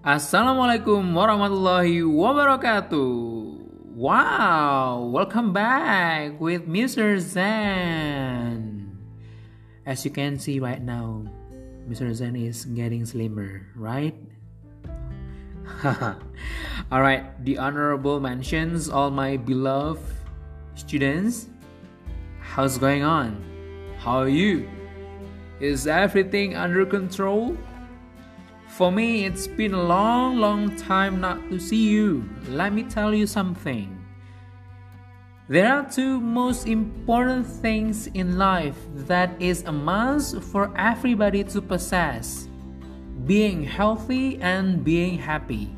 Assalamualaikum warahmatullahi wabarakatuh. Wow, welcome back with Mr. Zen. As you can see right now, Mr. Zen is getting slimmer, right? all right, the honorable mentions, all my beloved students. How's going on? How are you? Is everything under control? For me, it's been a long, long time not to see you. Let me tell you something. There are two most important things in life that is a must for everybody to possess being healthy and being happy.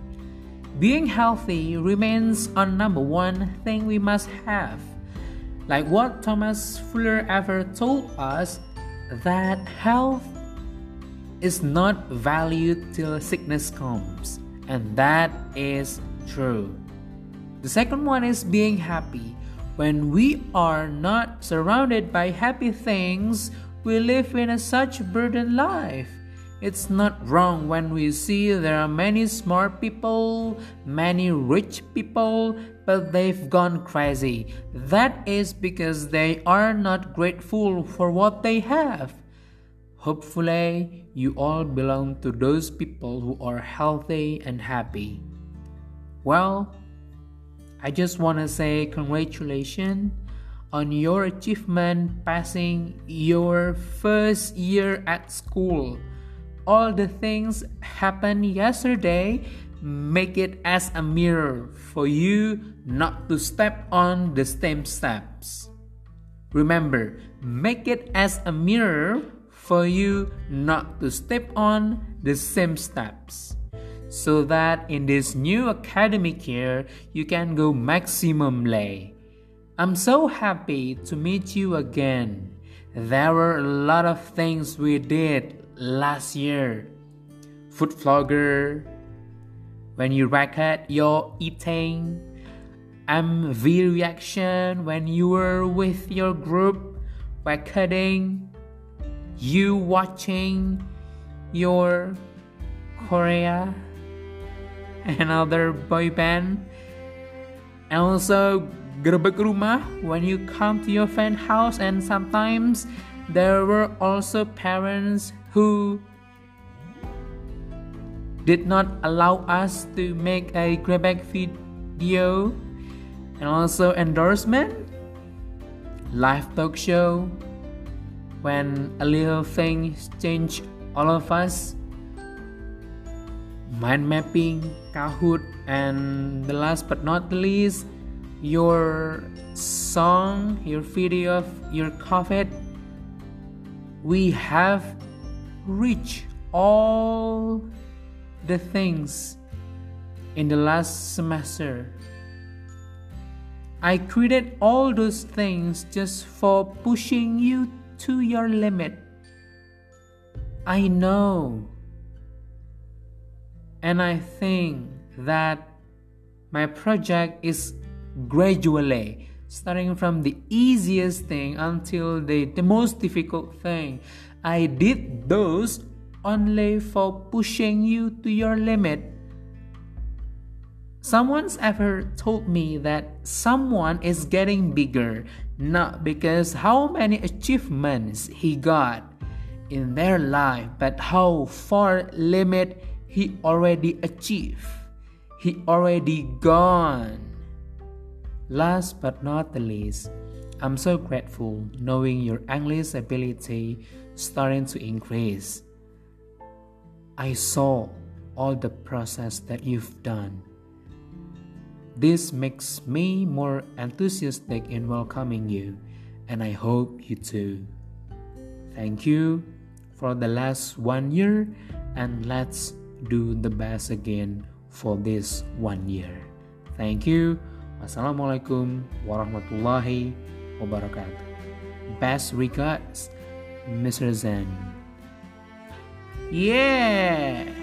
Being healthy remains a number one thing we must have. Like what Thomas Fuller ever told us, that health is not valued till sickness comes, and that is true. The second one is being happy. When we are not surrounded by happy things, we live in a such burdened life. It's not wrong when we see there are many smart people, many rich people, but they've gone crazy. That is because they are not grateful for what they have. Hopefully, you all belong to those people who are healthy and happy. Well, I just want to say congratulations on your achievement passing your first year at school all the things happened yesterday make it as a mirror for you not to step on the same steps. Remember, make it as a mirror for you not to step on the same steps. So that in this new academic year, you can go maximumly. I'm so happy to meet you again. There were a lot of things we did last year. Food vlogger, when you record your eating, MV reaction when you were with your group recording, you watching your Korea and other boy band, and also Gerbek Rumah when you come to your friend house and sometimes there were also parents who did not allow us to make a Quebec video and also endorsement, live talk show, when a little thing changed all of us, mind mapping, Kahoot, and the last but not least, your song, your video your COVID. We have reached all the things in the last semester. I created all those things just for pushing you to your limit. I know. And I think that my project is gradually starting from the easiest thing until the, the most difficult thing I did those only for pushing you to your limit. Someone's ever told me that someone is getting bigger not because how many achievements he got in their life, but how far limit he already achieved. He already gone. Last but not the least, I'm so grateful knowing your English ability starting to increase. I saw all the process that you've done. This makes me more enthusiastic in welcoming you, and I hope you too. Thank you for the last one year, and let's do the best again for this one year. Thank you. Wassalamualaikum warahmatullahi wabarakatuh. Best regards. Mr. Zen. Yeah!